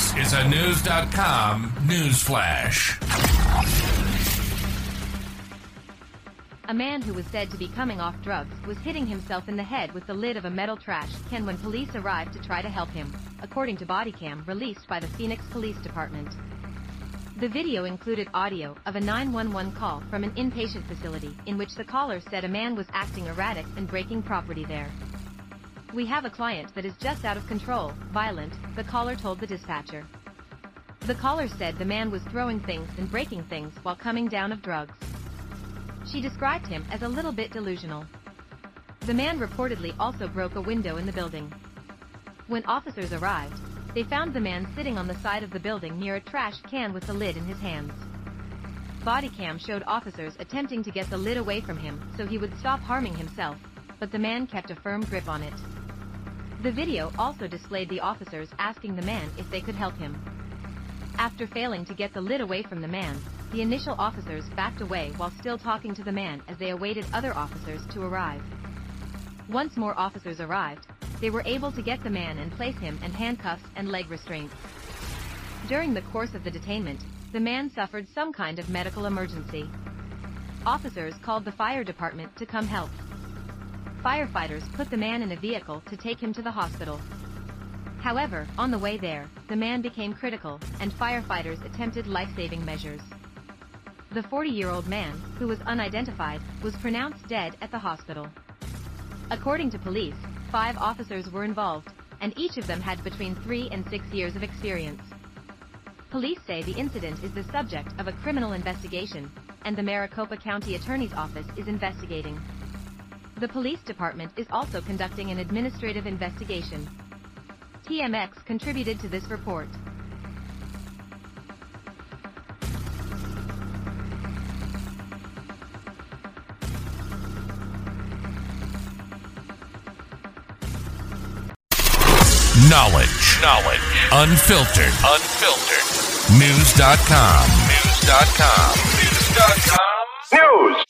This is a News.com news flash. A man who was said to be coming off drugs was hitting himself in the head with the lid of a metal trash can when police arrived to try to help him, according to bodycam released by the Phoenix Police Department. The video included audio of a 911 call from an inpatient facility in which the caller said a man was acting erratic and breaking property there. We have a client that is just out of control, violent, the caller told the dispatcher. The caller said the man was throwing things and breaking things while coming down of drugs. She described him as a little bit delusional. The man reportedly also broke a window in the building. When officers arrived, they found the man sitting on the side of the building near a trash can with the lid in his hands. Body cam showed officers attempting to get the lid away from him so he would stop harming himself, but the man kept a firm grip on it. The video also displayed the officers asking the man if they could help him. After failing to get the lid away from the man, the initial officers backed away while still talking to the man as they awaited other officers to arrive. Once more officers arrived, they were able to get the man and place him in handcuffs and leg restraints. During the course of the detainment, the man suffered some kind of medical emergency. Officers called the fire department to come help. Firefighters put the man in a vehicle to take him to the hospital. However, on the way there, the man became critical, and firefighters attempted life-saving measures. The 40-year-old man, who was unidentified, was pronounced dead at the hospital. According to police, five officers were involved, and each of them had between three and six years of experience. Police say the incident is the subject of a criminal investigation, and the Maricopa County Attorney's Office is investigating. The police department is also conducting an administrative investigation. TMX contributed to this report. Knowledge. Knowledge. Unfiltered. Unfiltered. News.com. News.com. News.com. News.